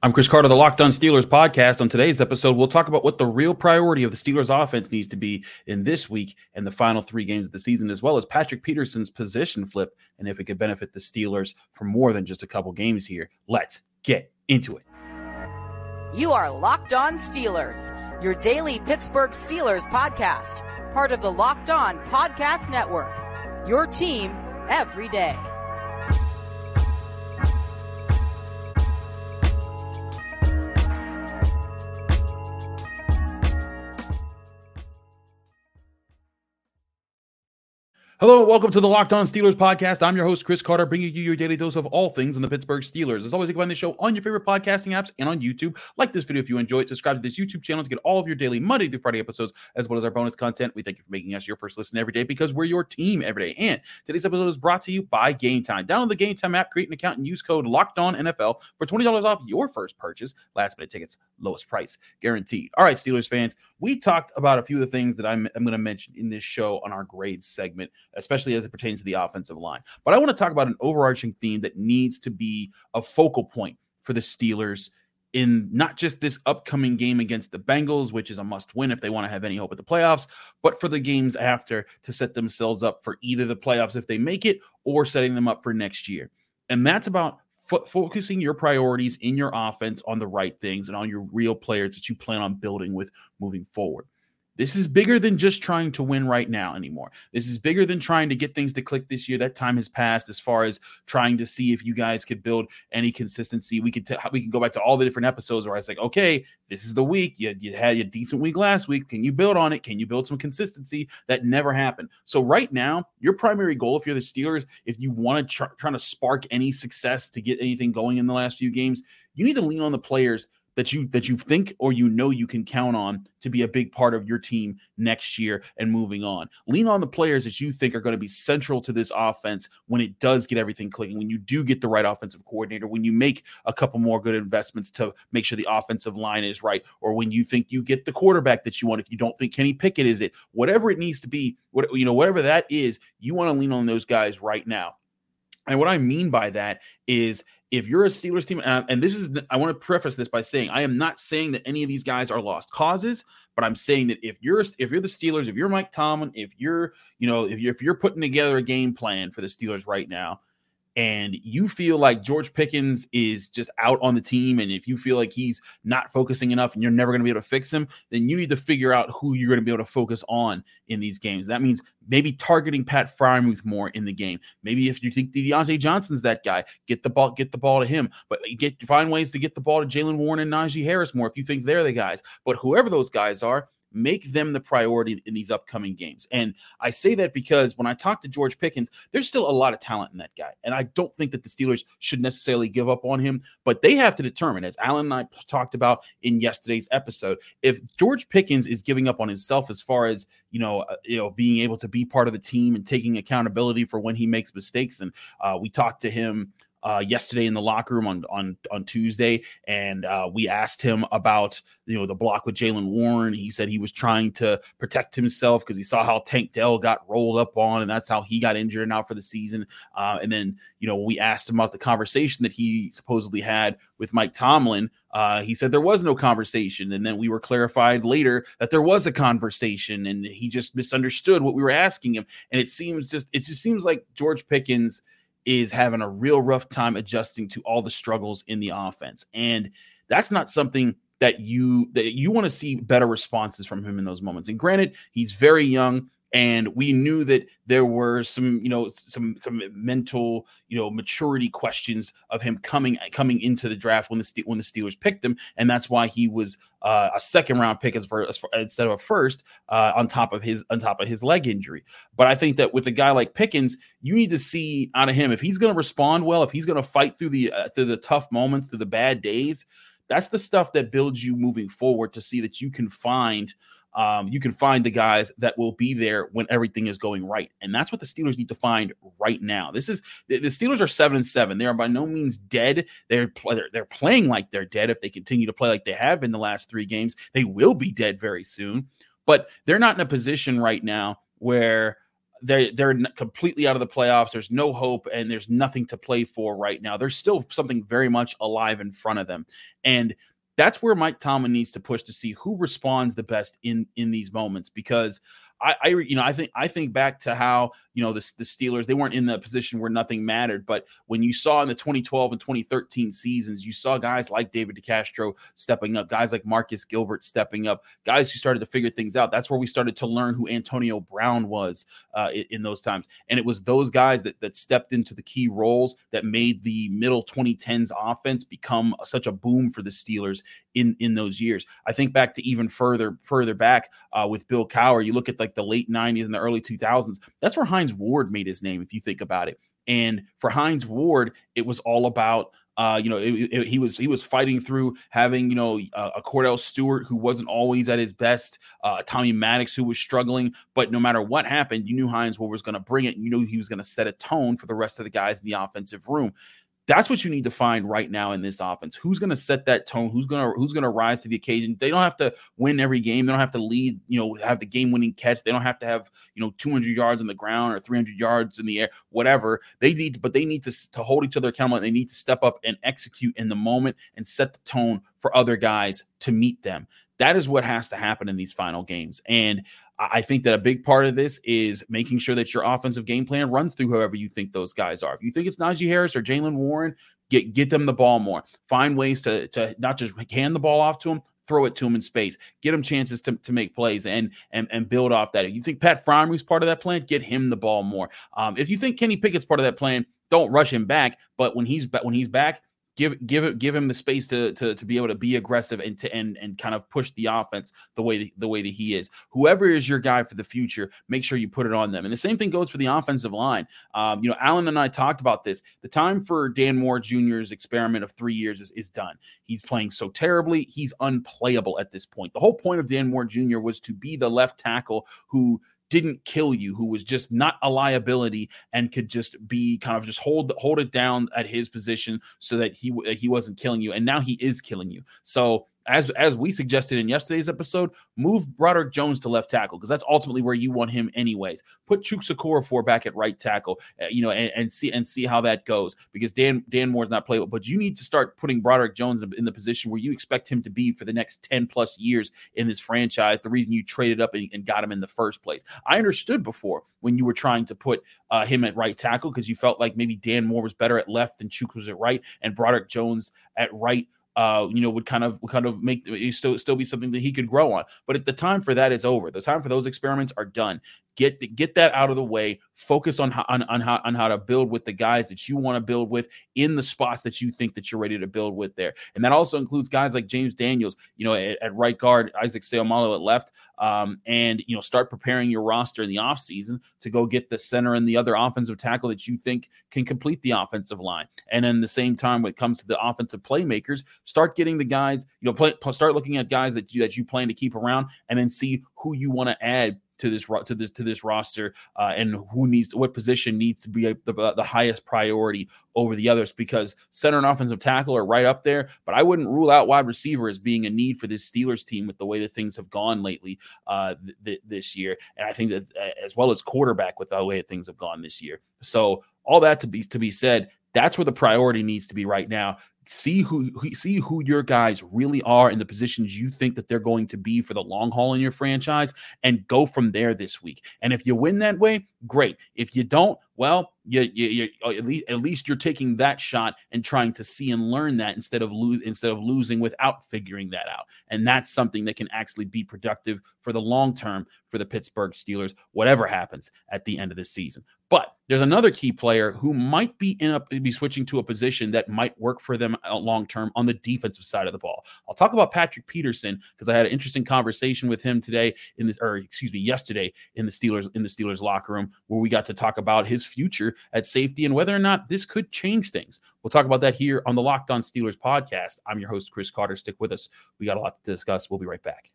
I'm Chris Carter, the Locked On Steelers podcast. On today's episode, we'll talk about what the real priority of the Steelers offense needs to be in this week and the final three games of the season, as well as Patrick Peterson's position flip and if it could benefit the Steelers for more than just a couple games here. Let's get into it. You are Locked On Steelers, your daily Pittsburgh Steelers podcast, part of the Locked On Podcast Network. Your team every day. Hello, and welcome to the Locked On Steelers podcast. I'm your host, Chris Carter, bringing you your daily dose of all things in the Pittsburgh Steelers. As always, you can find the show on your favorite podcasting apps and on YouTube. Like this video if you enjoy it. Subscribe to this YouTube channel to get all of your daily Monday through Friday episodes, as well as our bonus content. We thank you for making us your first listen every day because we're your team every day. And today's episode is brought to you by Game Time. Download the Game Time app, create an account, and use code Locked On NFL for twenty dollars off your first purchase. Last minute tickets, lowest price guaranteed. All right, Steelers fans, we talked about a few of the things that I'm, I'm going to mention in this show on our grades segment, especially as it pertains to the offensive line. But I want to talk about an overarching theme that needs to be a focal point for the Steelers in not just this upcoming game against the Bengals, which is a must win if they want to have any hope at the playoffs, but for the games after to set themselves up for either the playoffs if they make it or setting them up for next year. And that's about f- focusing your priorities in your offense on the right things and on your real players that you plan on building with moving forward. This is bigger than just trying to win right now anymore. This is bigger than trying to get things to click this year. That time has passed as far as trying to see if you guys could build any consistency. We could t- we can go back to all the different episodes where I was like, okay, this is the week. You, you had a decent week last week. Can you build on it? Can you build some consistency? That never happened. So right now, your primary goal, if you're the Steelers, if you want to try, to spark any success to get anything going in the last few games, you need to lean on the players that you that you think or you know you can count on to be a big part of your team next year and moving on. Lean on the players that you think are going to be central to this offense when it does get everything clicking, when you do get the right offensive coordinator, when you make a couple more good investments to make sure the offensive line is right, or when you think you get the quarterback that you want. If you don't think Kenny Pickett is it, whatever it needs to be, what you know, whatever that is, you want to lean on those guys right now. And what I mean by that is if you're a Steelers team, and, and this is, I want to preface this by saying I am not saying that any of these guys are lost causes, but I'm saying that if you're if you're the Steelers, if you're Mike Tomlin, if you're you know if you're if you're putting together a game plan for the Steelers right now, and you feel like George Pickens is just out on the team, and if you feel like he's not focusing enough and you're never going to be able to fix him, then you need to figure out who you're going to be able to focus on in these games. That means maybe targeting Pat Freiermuth more in the game. Maybe if you think Diontae Johnson's that guy, get the ball, get the ball to him. But get find ways to get the ball to Jaylen Warren and Najee Harris more if you think they're the guys. But whoever those guys are, make them the priority in these upcoming games. And I say that because when I talk to George Pickens, there's still a lot of talent in that guy. And I don't think that the Steelers should necessarily give up on him, but they have to determine, as Alan and I talked about in yesterday's episode, if George Pickens is giving up on himself as far as, you know, uh, you know, being able to be part of the team and taking accountability for when he makes mistakes. And uh, we talked to him uh, yesterday in the locker room on on on Tuesday, and uh, we asked him about you know the block with Jaylen Warren. He said he was trying to protect himself because he saw how Tank Dell got rolled up on, and that's how he got injured and out for the season. Uh, and then you know we asked him about the conversation that he supposedly had with Mike Tomlin. Uh, he said there was no conversation, and then we were clarified later that there was a conversation, and he just misunderstood what we were asking him. And it seems just it just seems like George Pickens is having a real rough time adjusting to all the struggles in the offense. And that's not something that you that you want to see better responses from him in those moments. And granted, he's very young and we knew that there were some you know some some mental you know maturity questions of him coming coming into the draft when the when the Steelers picked him and that's why he was uh, a second round pick as as instead of a first uh, on top of his on top of his leg injury. But I think that with a guy like Pickens you need to see out of him if he's going to respond well if he's going to fight through the uh, through the tough moments through the bad days that's the stuff that builds you moving forward to see that you can find um, you can find the guys that will be there when everything is going right. And that's what the Steelers need to find right now. This is the, Steelers are seven and seven. They are by no means dead. They're, they're they're playing like they're dead. If they continue to play like they have in the last three games, they will be dead very soon. But they're not in a position right now where they're they're completely out of the playoffs. There's no hope, and there's nothing to play for right now. There's still something very much alive in front of them, and that's where Mike Tomlin needs to push to see who responds the best in in these moments because I, I, you know, I think I think back to how you know the, the Steelers they weren't in the position where nothing mattered, but when you saw in the 2012 and 2013 seasons, you saw guys like David DeCastro stepping up, guys like Marcus Gilbert stepping up, guys who started to figure things out. That's where we started to learn who Antonio Brown was uh, in, in, those times, and it was those guys that that stepped into the key roles that made the middle 2010s offense become such a boom for the Steelers in in those years. I think back to even further further back uh, with Bill Cowher. You look at like the late 90s and the early 2000s. That's where Hines Ward made his name, if you think about it. And for Hines Ward, it was all about uh, you know, it, it, he was he was fighting through having you know a Kordell Stewart who wasn't always at his best, uh, Tommy Maddox who was struggling. But no matter what happened, you knew Hines Ward was going to bring it. You knew he was going to set a tone for the rest of the guys in the offensive room. That's what you need to find right now in this offense. Who's going to set that tone? Who's going to who's going to rise to the occasion? They don't have to win every game. They don't have to lead, you know, have the game-winning catch. They don't have to have, you know, 200 yards on the ground or 300 yards in the air, whatever. They need but they need to to hold each other accountable. They need to step up and execute in the moment and set the tone for other guys to meet them. That is what has to happen in these final games. And I think that a big part of this is making sure that your offensive game plan runs through whoever you think those guys are. If you think it's Najee Harris or Jaylen Warren, get get them the ball more. Find ways to to not just hand the ball off to them, throw it to them in space. Get them chances to, to make plays and and and build off that. If you think Pat is part of that plan, get him the ball more. Um, if you think Kenny Pickett's part of that plan, don't rush him back. But when he's when he's back, give give give him the space to to to be able to be aggressive and to and and kind of push the offense the way that, the way that he is. Whoever is your guy for the future, make sure you put it on them. And the same thing goes for the offensive line. Um, you know, Alan and I talked about this. The time for Dan Moore Jr.'s experiment of three years is, is done. He's playing so terribly, he's unplayable at this point. The whole point of Dan Moore Jr. was to be the left tackle who didn't kill you, who was just not a liability and could just be kind of just hold hold it down at his position so that he he wasn't killing you. And now he is killing you. So as as we suggested in yesterday's episode, move Broderick Jones to left tackle because that's ultimately where you want him anyways. Put Chukwuka for back at right tackle, uh, you know, and, and, see and see how that goes because Dan Dan Moore's not playable, but you need to start putting Broderick Jones in, in, the position where you expect him to be for the next ten plus years in this franchise. The reason you traded up and, and got him in the first place. I understood before when you were trying to put uh, him at right tackle because you felt like maybe Dan Moore was better at left and Chuk was at right, and Broderick Jones at right uh, you know, would kind of would kind of make still still be something that he could grow on. But at the time for that is over. The time for those experiments are done. Get get that out of the way. Focus on how on, on how on how to build with the guys that you want to build with in the spots that you think that you're ready to build with there. And that also includes guys like James Daniels, you know, at, at right guard, Isaac Seumalo at left, um, and you know, start preparing your roster in the offseason to go get the center and the other offensive tackle that you think can complete the offensive line. And then the same time, when it comes to the offensive playmakers, start getting the guys, you know, play, start looking at guys that you that you plan to keep around, and then see who you want to add to this to this to this roster uh, and who needs what position needs to be the, the highest priority over the others because center and offensive tackle are right up there but I wouldn't rule out wide receiver as being a need for this Steelers team with the way that things have gone lately uh, th- this year. And I think that uh, as well as quarterback with the way that things have gone this year. So all that to be to be said that's where the priority needs to be right now see who, who, see who your guys really are in the positions you think that they're going to be for the long haul in your franchise and go from there this week. And if you win that way great. If you don't well you, you, you uh, at least at least you're taking that shot and trying to see and learn that instead of lose instead of losing without figuring that out and that's something that can actually be productive for the long term for the Pittsburgh Steelers whatever happens at the end of the season but there's another key player who might be in a be switching to a position that might work for them uh, long term on the defensive side of the ball. I'll talk about Patrick Peterson because I had an interesting conversation with him today in this, or excuse me, yesterday in the Steelers in the Steelers locker room where we got to talk about his future at safety and whether or not this could change things. We'll talk about that here on the Locked On Steelers podcast. I'm your host Chris Carter. Stick with us. We got a lot to discuss. We'll be right back.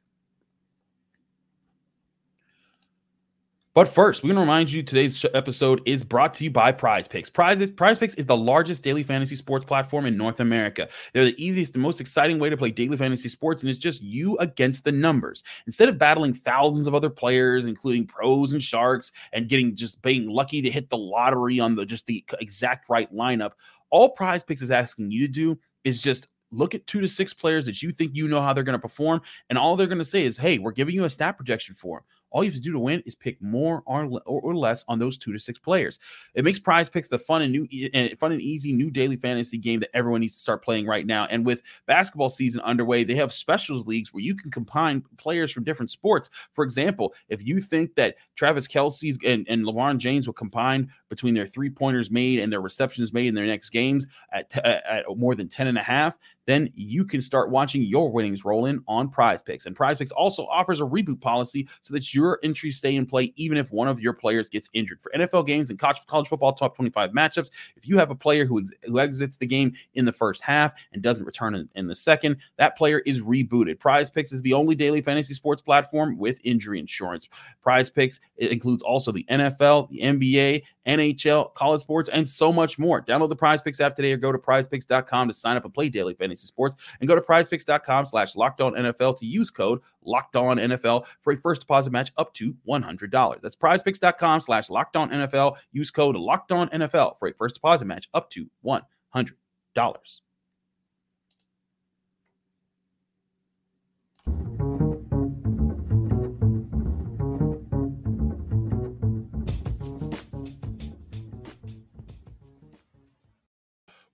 But first, we're going to remind you today's episode is brought to you by Prize Picks. Prize, Prize Picks is the largest daily fantasy sports platform in North America. They're the easiest and most exciting way to play daily fantasy sports, and it's just you against the numbers. Instead of battling thousands of other players, including pros and sharks, and getting just being lucky to hit the lottery on the just the exact right lineup, all Prize Picks is asking you to do is just look at two to six players that you think you know how they're going to perform, and all they're going to say is, "Hey, we're giving you a stat projection for them." All you have to do to win is pick more or, or less on those two to six players. It makes Prize Picks the fun and new and fun and easy new daily fantasy game that everyone needs to start playing right now. And with basketball season underway, they have specials leagues where you can combine players from different sports. For example, if you think that Travis Kelce's and, and LeBron James will combine between their three pointers made and their receptions made in their next games at, at more than 10 and a half, then you can start watching your winnings roll in on Prize Picks. And Prize Picks also offers a reboot policy so that your entries stay in play even if one of your players gets injured. For NFL games and college, football top 25 matchups, if you have a player who, ex- who exits the game in the first half and doesn't return in, in the second, that player is rebooted. Prize Picks is the only daily fantasy sports platform with injury insurance. Prize Picks includes also the NFL, the NBA, NHL, college sports, and so much more. Download the Prize Picks app today or go to prizepicks.com to sign up and play daily fantasy sports. And go to prizepicks.com slash locked on NFL to use code locked on NFL for a first deposit match up to $100. That's prizepicks.com slash locked on NFL. Use code locked on NFL for a first deposit match up to $100.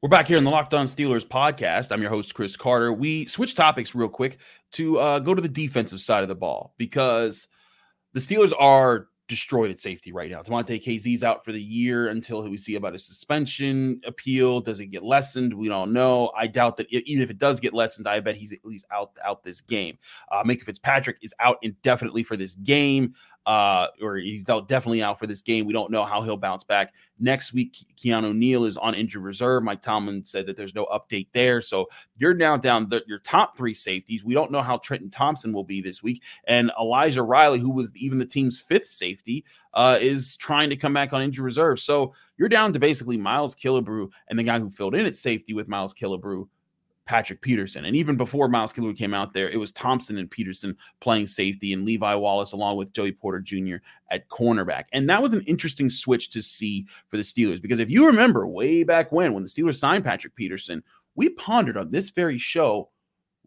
We're back here in the Locked On Steelers podcast. I'm your host, Chris Carter. We switch topics real quick to uh, go to the defensive side of the ball because the Steelers are destroyed at safety right now. Damontae Kazee's out for the year until we see about a suspension appeal. Does it get lessened? We don't know. I doubt that it, even if it does get lessened, I bet he's at least out out this game. Uh, Fitzpatrick is out indefinitely for this game uh, or he's definitely out for this game. We don't know how he'll bounce back next week. Keanu Neal is on injured reserve. Mike Tomlin said that there's no update there, so you're now down the, your top three safeties. We don't know how Trenton Thompson will be this week, and Elijah Riley, who was even the team's fifth safety, uh, is trying to come back on injured reserve. So you're down to basically Miles Killebrew and the guy who filled in at safety with Miles Killebrew Patrick Peterson. And even before Miles Killebrew came out there, it was Thompson and Peterson playing safety and Levi Wallace along with Joey Porter Jr. at cornerback. And that was an interesting switch to see for the Steelers because if you remember way back when, when the Steelers signed Patrick Peterson, we pondered on this very show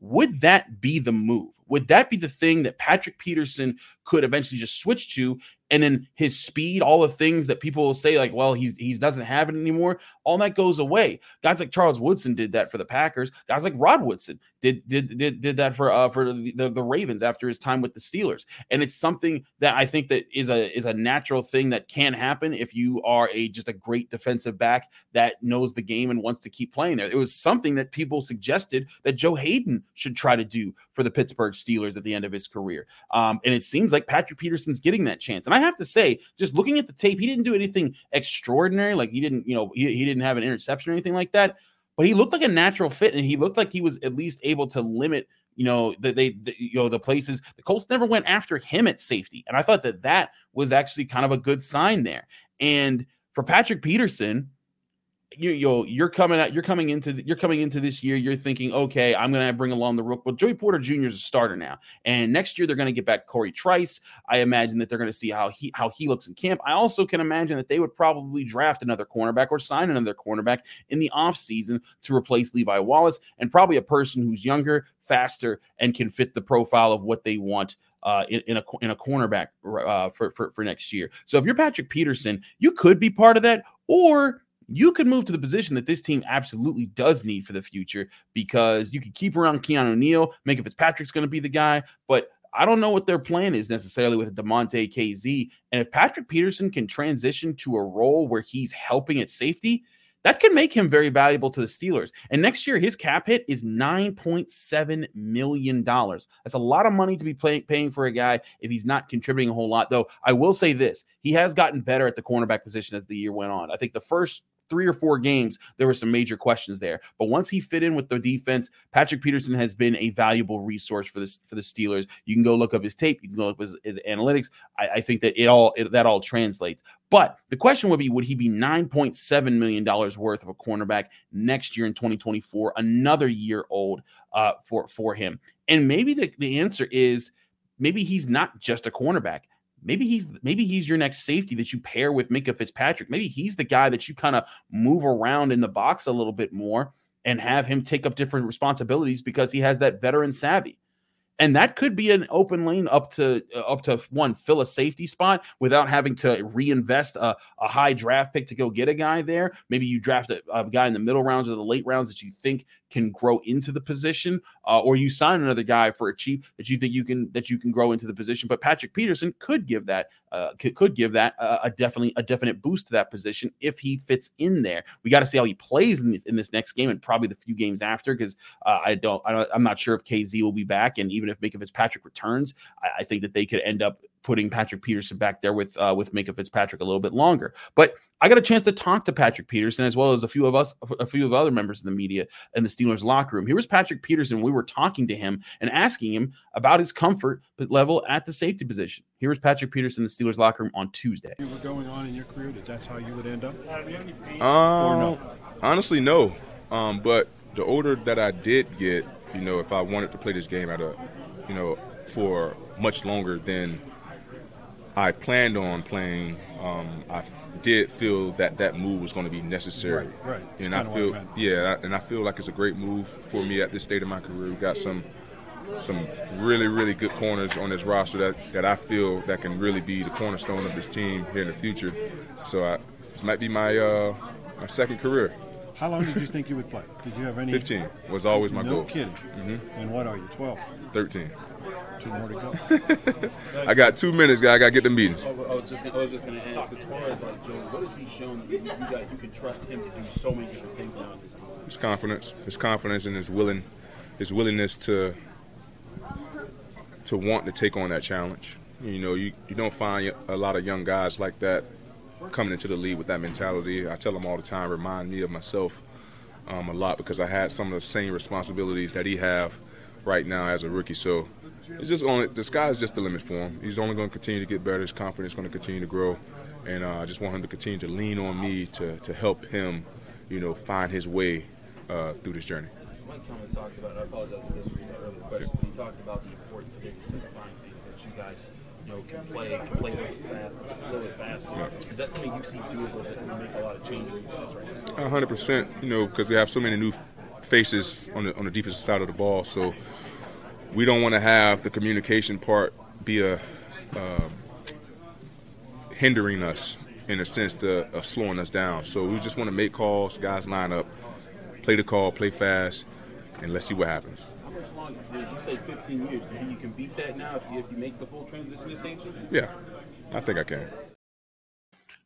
would that be the move? Would that be the thing that Patrick Peterson could eventually just switch to and then his speed, all the things that people will say, like, well, he's he doesn't have it anymore, all that goes away. Guys like Charles Woodson did that for the Packers. Guys like Rod Woodson did did did, did that for uh for the, the, the Ravens after his time with the Steelers. And it's something that I think that is a is a natural thing that can happen if you are a just a great defensive back that knows the game and wants to keep playing there. It was something that people suggested that Joe Haden should try to do for the Pittsburgh Steelers at the end of his career. Um, and it seems like Patrick Peterson's getting that chance. And I have to say, just looking at the tape, he didn't do anything extraordinary. Like he didn't, you know, he, he didn't have an interception or anything like that. But he looked like a natural fit, and he looked like he was at least able to limit, you know, that they, the, you know, the places. The Colts never went after him at safety, and I thought that that was actually kind of a good sign there. And for Patrick Peterson, you you you're coming out you're coming into the, you're coming into this year you're thinking okay I'm to bring along the rook well Joey Porter Jr. is a starter now and next year they're to get back Corey Trice I imagine that they're to see how he how he looks in camp I also can imagine that they would probably draft another cornerback or sign another cornerback in the offseason to replace Levi Wallace and probably a person who's younger faster and can fit the profile of what they want uh, in, in, a in a cornerback uh, for, for for next year. So if you're Patrick Peterson, you could be part of that, or you could move to the position that this team absolutely does need for the future because you could keep around Keanu Neal, make if it's Patrick's going to be the guy, but I don't know what their plan is necessarily with Damontae Kazee. And if Patrick Peterson can transition to a role where he's helping at safety, that could make him very valuable to the Steelers. And next year, his cap hit is $9.7 million. That's a lot of money to be pay- paying for a guy if he's not contributing a whole lot. Though I will say this he has gotten better at the cornerback position as the year went on. I think the first three or four games, there were some major questions there. But once he fit in with the defense, Patrick Peterson has been a valuable resource for this for the Steelers. You can go look up his tape, you can go look up his, his analytics. I, I, think that it all it, that all translates. But the question would be, would he be nine point seven million dollars worth of a cornerback next year in 2024, another year old uh, for for him? And maybe the, the answer is maybe he's not just a cornerback. Maybe he's maybe he's your next safety that you pair with Minkah Fitzpatrick. Maybe he's the guy that you kind of move around in the box a little bit more and have him take up different responsibilities because he has that veteran savvy and that could be an open lane up to uh, up to one fill a safety spot without having to reinvest a, a high draft pick to go get a guy there maybe you draft a, a, guy in the middle rounds or the late rounds that you think can grow into the position uh, or you sign another guy for a cheap that you think you can that you can grow into the position. But patrick peterson could give that uh, could, give that uh, a definitely a definite boost to that position if he fits in there. We got to see how he plays in this, in this next game and probably the few games after because uh, I don't I I'm not sure if Kazee will be back and even if Minkah Fitzpatrick returns, I, I, think that they could end up putting Patrick Peterson back there with uh, with Minkah Fitzpatrick a little bit longer. But I got a chance to talk to Patrick Peterson as well as a few of us, a few of other members of the media in the Steelers locker room. Here was Patrick Peterson. We were talking to him and asking him about his comfort level at the safety position. Here was Patrick Peterson in the Steelers locker room on Tuesday. You were going on in your career that that's how you would end up. Um, no? honestly, no. Um, but the older that I did get, you know, if I wanted to play this game at a, you know, for much longer than I planned on playing, um, I did feel that that move was going to be necessary. Right, right. And I feel, yeah, and I feel like it's a great move for me at this state of my career. We got some some really, really good corners on this roster that, that I feel that can really be the cornerstone of this team here in the future. So I, this might be my uh, my second career. How long did you think you would play? Did you have any? 15 was always my no goal. No kidding. Mm-hmm. And what are you, 12? 13. Two more to go. I got two minutes, guy. I got to get the meetings. I was just, I was just going to ask, as far as like Joe, what has he shown that you, you, got, you can trust him to do so many different things now in this team? His confidence, his confidence, and his willing, his willingness to to want to take on that challenge. You know, you, you don't find a lot of young guys like that coming into the league with that mentality. I tell them all the time, remind me of myself um, a lot because I had some of the same responsibilities that he have right now as a rookie. So it's just only the sky's just the limit for him. He's only going to continue to get better. His confidence is going to continue to grow, and uh, I just want him to continue to lean on me to to help him, you know, find his way uh, through this journey. Mike Tomlin talked about. I apologize for this earlier question, but he talked about the importance of maybe simplifying things that you guys you know, can play, can play little, fast, a little bit faster. Yeah. Is that something you see doable that will make a lot of changes with guys right now? hundred percent. You know, because we have so many new faces on the on the defensive side of the ball, so we don't want to have the communication part be a uh, hindering us in a sense to uh, slowing us down. So we just want to make calls, guys line up, play the call, play fast, and let's see what happens. How much longer? You say 15 years. Do you think you can beat that now if you, if you make the full transition to safety? Yeah, I think I can.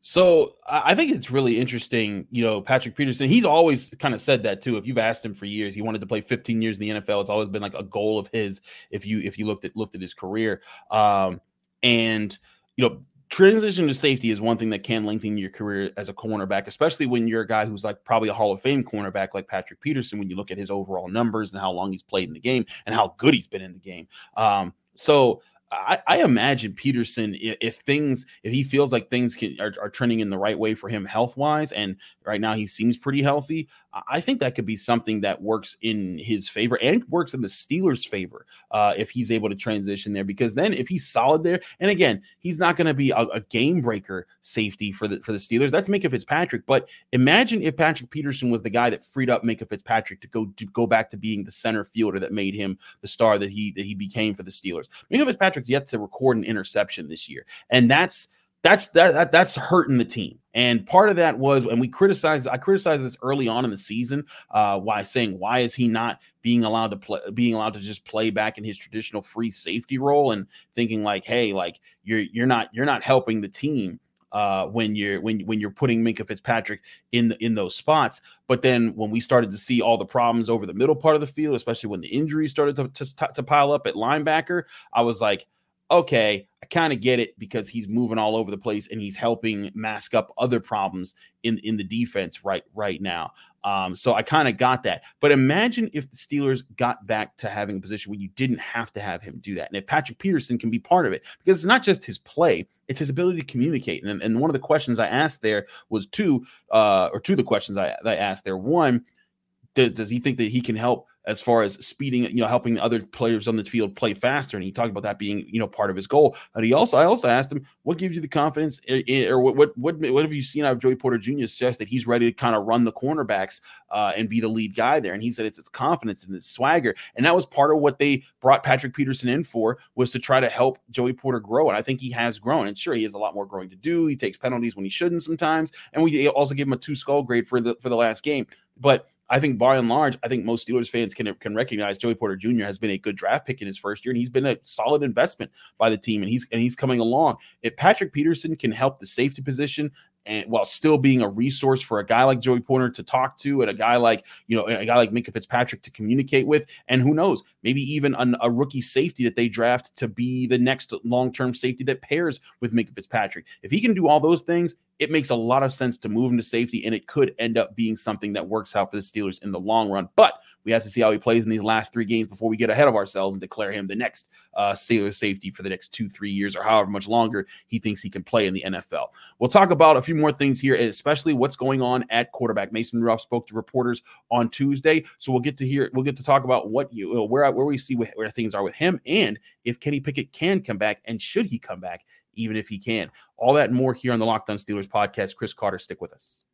So I think it's really interesting. You know, Patrick Peterson, he's always kind of said that too. If you've asked him for years, he wanted to play 15 years in the NFL. It's always been like a goal of his. If you if you looked at looked at his career, um, and you know, transition to safety is one thing that can lengthen your career as a cornerback, especially when you're a guy who's like probably a Hall of Fame cornerback like Patrick Peterson. When you look at his overall numbers and how long he's played in the game and how good he's been in the game, um, so I, I, imagine Peterson, if, things, if he feels like things can, are, are trending in the right way for him health wise, and right now he seems pretty healthy, I think that could be something that works in his favor and works in the Steelers' favor uh, if he's able to transition there. Because then, if he's solid there, and again, he's not going to be a, a, game breaker safety for the for the Steelers. That's Minkah Fitzpatrick. But imagine if Patrick Peterson was the guy that freed up Minkah Fitzpatrick to go to go back to being the center fielder that made him the star that he that he became for the Steelers. Minkah Fitzpatrick yet to record an interception this year, and that's that's that, that, that's hurting the team. And part of that was, and we criticized, I criticized this early on in the season, uh, why saying why is he not being allowed to play, being allowed to just play back in his traditional free safety role, and thinking like, hey, like you're you're not you're not helping the team uh, when you're when when you're putting Minkah Fitzpatrick in the, in those spots. But then when we started to see all the problems over the middle part of the field, especially when the injuries started to, to, to pile up at linebacker, I was like, okay, I kind of get it because he's moving all over the place and he's helping mask up other problems in in the defense right right now. Um, so I kind of got that. But imagine if the Steelers got back to having a position where you didn't have to have him do that. And if Patrick Peterson can be part of it, because it's not just his play, it's his ability to communicate. And, and one of the questions I asked there was two, uh, or two of the questions I, I asked there. One, does, does he think that he can help as far as speeding, you know, helping other players on the field play faster. And he talked about that being, you know, part of his goal. But he also, I also asked him, what gives you the confidence, or what what what, what have you seen out of Joey Porter Jr. suggest that he's ready to kind of run the cornerbacks uh, and be the lead guy there? And he said it's his confidence and his swagger, and that was part of what they brought Patrick Peterson in for was to try to help Joey Porter grow. And I think he has grown. And sure, he has a lot more growing to do. He takes penalties when he shouldn't sometimes, and we also give him a two skull grade for the for the last game, but I think by and large, I think most Steelers fans can can recognize Joey Porter Jr. has been a good draft pick in his first year, and he's been a solid investment by the team, and he's and he's coming along. If Patrick Peterson can help the safety position and while still being a resource for a guy like Joey Porter to talk to, and a guy like you know a guy like Minkah Fitzpatrick to communicate with, and who knows, maybe even an, a rookie safety that they draft to be the next long term safety that pairs with Minkah Fitzpatrick. If he can do all those things, it makes a lot of sense to move him to safety, and it could end up being something that works out for the Steelers in the long run. But we have to see how he plays in these last three games before we get ahead of ourselves and declare him the next uh, Steelers safety for the next two, three years, or however much longer he thinks he can play in the NFL. We'll talk about a few more things here, especially what's going on at quarterback. Mason Rudolph spoke to reporters on Tuesday, so we'll get to hear, we'll get to talk about what you, where where we see where things are with him, and if Kenny Pickett can come back, and should he come back even if he can. All that and more here on the Locked On Steelers podcast. Chris Carter, stick with us.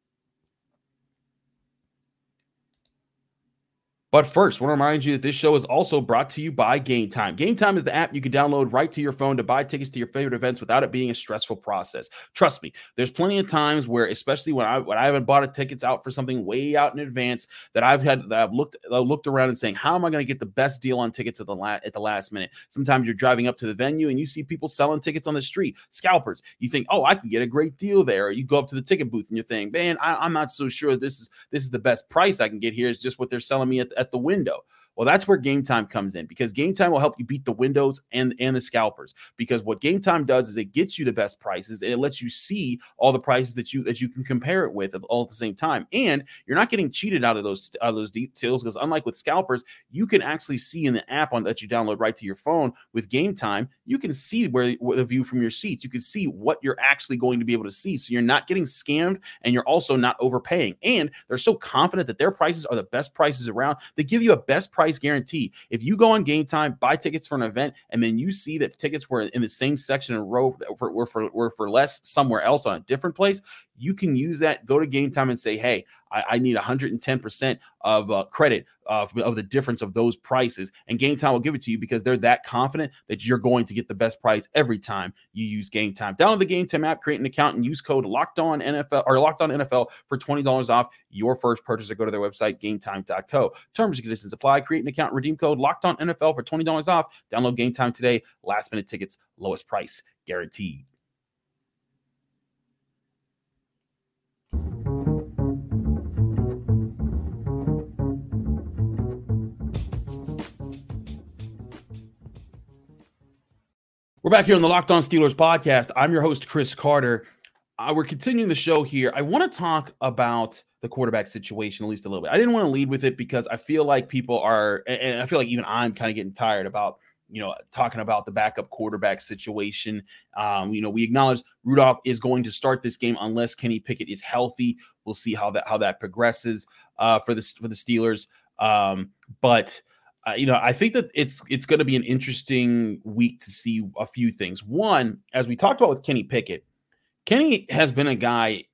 But first, I want to remind you that this show is also brought to you by Game Time. Game Time is the app you can download right to your phone to buy tickets to your favorite events without it being a stressful process. Trust me, there's plenty of times where, especially when I when I haven't bought a tickets out for something way out in advance, that I've had that I've looked I've looked around and saying, how am I going to get the best deal on tickets at the la- at the last minute? Sometimes you're driving up to the venue and you see people selling tickets on the street, scalpers. You think, oh, I can get a great deal there. Or you go up to the ticket booth and you're thinking, man, I, am not so sure this is this is the best price I can get here. Is just what they're selling me at, at the window. Well, that's where game time comes in because game time will help you beat the windows and, and the scalpers. Because what game time does is it gets you the best prices and it lets you see all the prices that you that you can compare it with all at the same time. And you're not getting cheated out of those out of those details because unlike with scalpers, you can actually see in the app on that you download right to your phone with game time, you can see where, where the view from your seats. You can see what you're actually going to be able to see. So you're not getting scammed and you're also not overpaying. And they're so confident that their prices are the best prices around. They give you a best price price guarantee. If you go on game time, buy tickets for an event, and then you see that tickets were in the same section and row for, were, for, were for less somewhere else on a different place, you can use that. Go to game time and say, hey, I, I need 110% of uh, credit of, of the difference of those prices. And game time will give it to you because they're that confident that you're going to get the best price every time you use game time. Download the game time app, create an account, and use code locked on NFL or locked on NFL for $20 off your first purchase or go to their website, gametime.co. Terms and conditions apply. Create an account, redeem code locked on NFL for $20 off. Download game time today. Last minute tickets, lowest price guaranteed. We're back here on the Locked On Steelers podcast. I'm your host, Chris Carter. Uh, we're continuing the show here. I want to talk about the quarterback situation at least a little bit. I didn't want to lead with it because I feel like people are, and I feel like even I'm kind of getting tired about, you know, talking about the backup quarterback situation. Um, you know, we acknowledge Rudolph is going to start this game unless Kenny Pickett is healthy. We'll see how that how that progresses uh, for the for the Steelers. Um, but you know, I think that it's it's going to be an interesting week to see a few things. One, as we talked about with Kenny Pickett, Kenny has been a guy,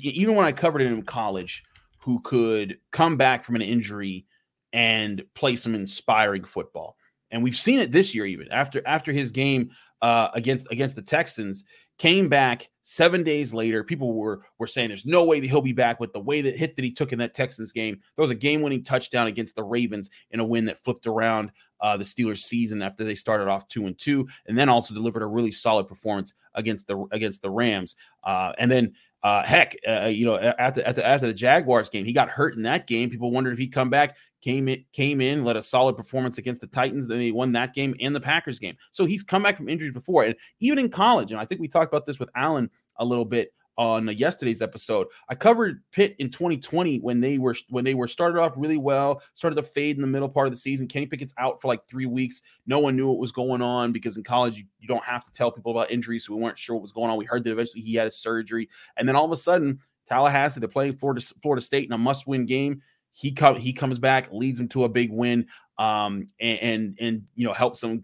even when I covered him in college, who could come back from an injury and play some inspiring football. And we've seen it this year, even after after his game uh, against against the Texans, came back seven days later. People were were saying there's no way that he'll be back with the way that hit that he took in that Texans game. There was a game winning touchdown against the Ravens in a win that flipped around uh, the Steelers season after they started off two and two, and then also delivered a really solid performance against the against the Rams. Uh, and then Uh, heck, uh, you know, at the after the Jaguars game, he got hurt in that game. People wondered if he'd come back. Came in, came in, led a solid performance against the Titans. Then he won that game and the Packers game. So he's come back from injuries before, and even in college. And I think we talked about this with Alan a little bit on yesterday's episode. I covered Pitt in 2020 when they were when they were started off really well, started to fade in the middle part of the season. Kenny Pickett's out for like three weeks. No one knew what was going on because in college you, you don't have to tell people about injuries, so we weren't sure what was going on. We heard that eventually he had a surgery, and then all of a sudden Tallahassee they're playing Florida Florida State in a must-win game. He come he comes back, leads them to a big win, um, and, and and you know helps them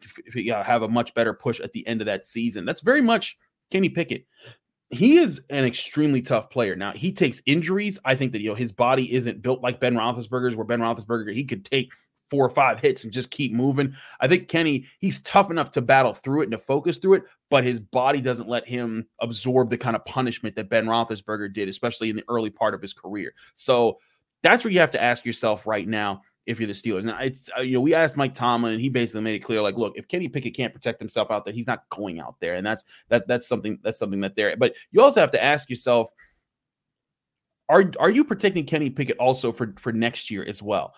have a much better push at the end of that season. That's very much Kenny Pickett he is an extremely tough player. Now he takes injuries. I think that you know his body isn't built like Ben Roethlisberger's, where Ben Roethlisberger he could take four or five hits and just keep moving. I think Kenny he's tough enough to battle through it and to focus through it, but his body doesn't let him absorb the kind of punishment that Ben Roethlisberger did, especially in the early part of his career. So that's where you have to ask yourself right now if you're the Steelers. Now, it's uh, you know we asked Mike Tomlin, and he basically made it clear, like, look, if Kenny Pickett can't protect himself out there, he's not going out there, and that's that that's something that's something that there. But you also have to ask yourself, are are you protecting Kenny Pickett also for for next year as well?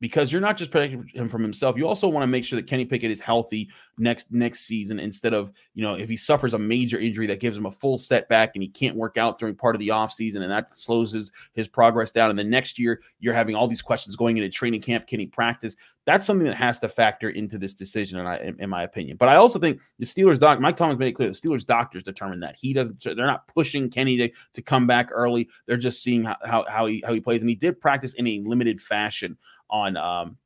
Because you're not just protecting him from himself, you also want to make sure that Kenny Pickett is healthy next next season instead of you know if he suffers a major injury that gives him a full setback and he can't work out during part of the offseason and that slows his his progress down. And the next year you're having all these questions going into training camp can he practice? That's something that has to factor into this decision in, in, in my opinion. But i also think the steelers doc mike thomas made it clear the steelers doctors determined that. He doesn't they're not pushing kenny to, to come back early. They're just seeing how, how, how he how he plays. And he did practice in a limited fashion on um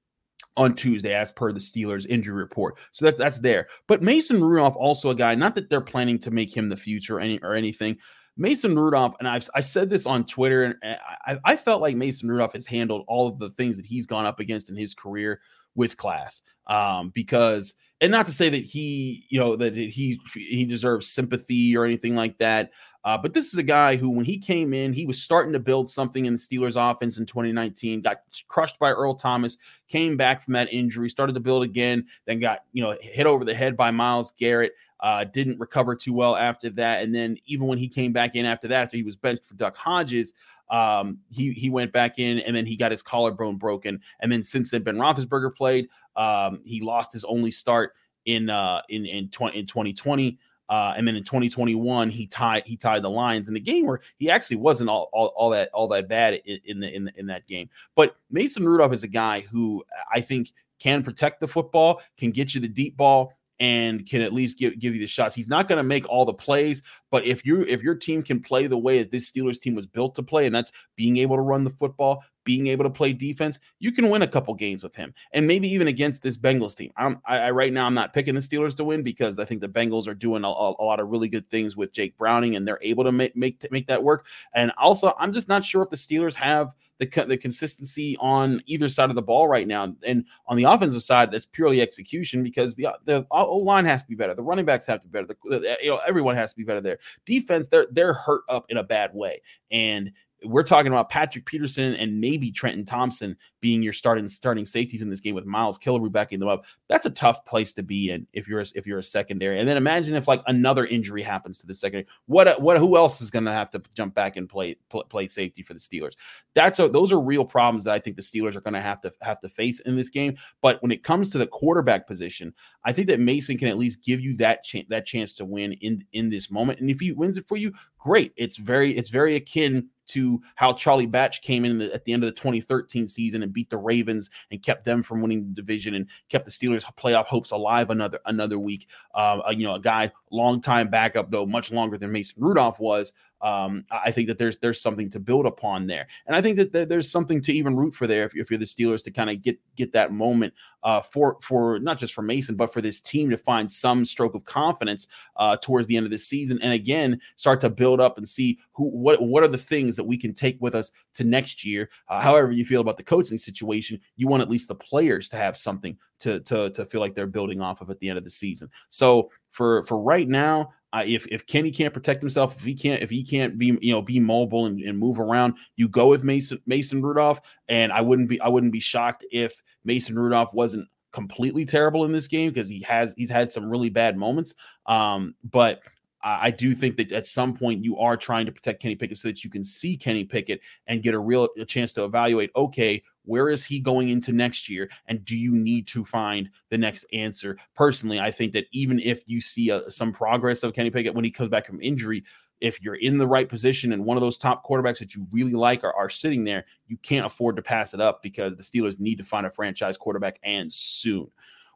on Tuesday, as per the Steelers injury report. So that's that's there. But Mason Rudolph, also a guy, not that they're planning to make him the future or any or anything. Mason Rudolph, and I've I said this on Twitter, and I, I felt like Mason Rudolph has handled all of the things that he's gone up against in his career with class. Um, because and not to say that he, you know, that he he deserves sympathy or anything like that. Uh, but this is a guy who, when he came in, he was starting to build something in the Steelers' offense in 2019. Got crushed by Earl Thomas, came back from that injury, started to build again, then got you know hit over the head by Myles Garrett. Uh, didn't recover too well after that, and then even when he came back in after that, after he was benched for Duck Hodges, um, he he went back in, and then he got his collarbone broken, and then since then Ben Roethlisberger played. Um, he lost his only start in uh in in, 20, in 2020. Uh, and then in 2021, he tied he tied the Lions in the game where he actually wasn't all, all, all that all that bad in, in the in, in that game. But Mason Rudolph is a guy who I think can protect the football, can get you the deep ball, and can at least give, give you the shots. He's not going to make all the plays, but if you if your team can play the way that this Steelers team was built to play, and that's being able to run the football, being able to play defense, you can win a couple games with him, and maybe even against this Bengals team. I'm, I, I right now I'm not picking the Steelers to win because I think the Bengals are doing a, a, lot of really good things with Jake Browning, and they're able to make make make that work. And also, I'm just not sure if the Steelers have the, the consistency on either side of the ball right now. And on the offensive side, that's purely execution because the the O line has to be better, the running backs have to be better, the, you know everyone has to be better there. Defense, they're they're hurt up in a bad way, and we're talking about Patrick Peterson and maybe Trenton Thompson being your starting starting safeties in this game with Miles Killebrew backing them up. That's a tough place to be in if you're a, if you're a secondary. And then imagine if like another injury happens to the secondary. What what who else is going to have to jump back and play play safety for the Steelers? That's a, those are real problems that I think the Steelers are going to have to have to face in this game. But when it comes to the quarterback position, I think that Mason can at least give you that chance that chance to win in in this moment. And if he wins it for you, great. It's very it's very akin to how Charlie Batch came in at the end of the 2013 season and beat the Ravens and kept them from winning the division and kept the Steelers playoff hopes alive another another week. Uh, you know, a guy long time backup though, much longer than Mason Rudolph was um, I think that there's there's something to build upon there, and I think that there's something to even root for there if, if you're the Steelers to kind of get get that moment uh, for for not just for Mason but for this team to find some stroke of confidence uh, towards the end of the season, and again start to build up and see who what what are the things that we can take with us to next year. Uh, however you feel about the coaching situation, you want at least the players to have something to to to feel like they're building off of at the end of the season. So for for right now, uh, if if Kenny can't protect himself, if he can't if he can't be you know be mobile and, and, move around, you go with Mason Mason Rudolph, and I wouldn't be I wouldn't be shocked if Mason Rudolph wasn't completely terrible in this game because he has he's had some really bad moments. Um, but I do think that at some point you are trying to protect Kenny Pickett so that you can see Kenny Pickett and get a real a chance to evaluate. Okay, where is he going into next year, and do you need to find the next answer? Personally, I think that even if you see a, some progress of Kenny Pickett when he comes back from injury, if you're in the right position and one of those top quarterbacks that you really like are, are sitting there, you can't afford to pass it up because the Steelers need to find a franchise quarterback and soon.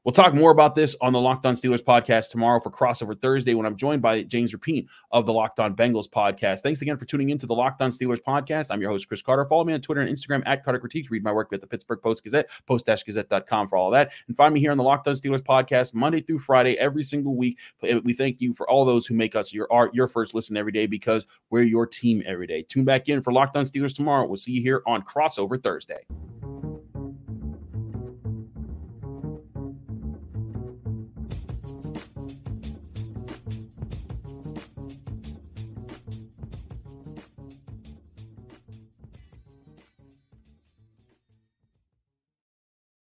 We'll talk more about this on the Locked On Steelers podcast tomorrow for Crossover Thursday when I'm joined by James Rapien of the Locked On Bengals podcast. Thanks again for tuning into the Locked On Steelers podcast. I'm your host, Chris Carter. Follow me on Twitter and Instagram at Carter Critiques. Read my work at the Pittsburgh Post Gazette, post-gazette.com for all that. And find me here on the Locked On Steelers podcast Monday through Friday every single week. We thank you for all those who make us your art, your first listen every day because we're your team every day. Tune back in for Locked On Steelers tomorrow. We'll see you here on Crossover Thursday.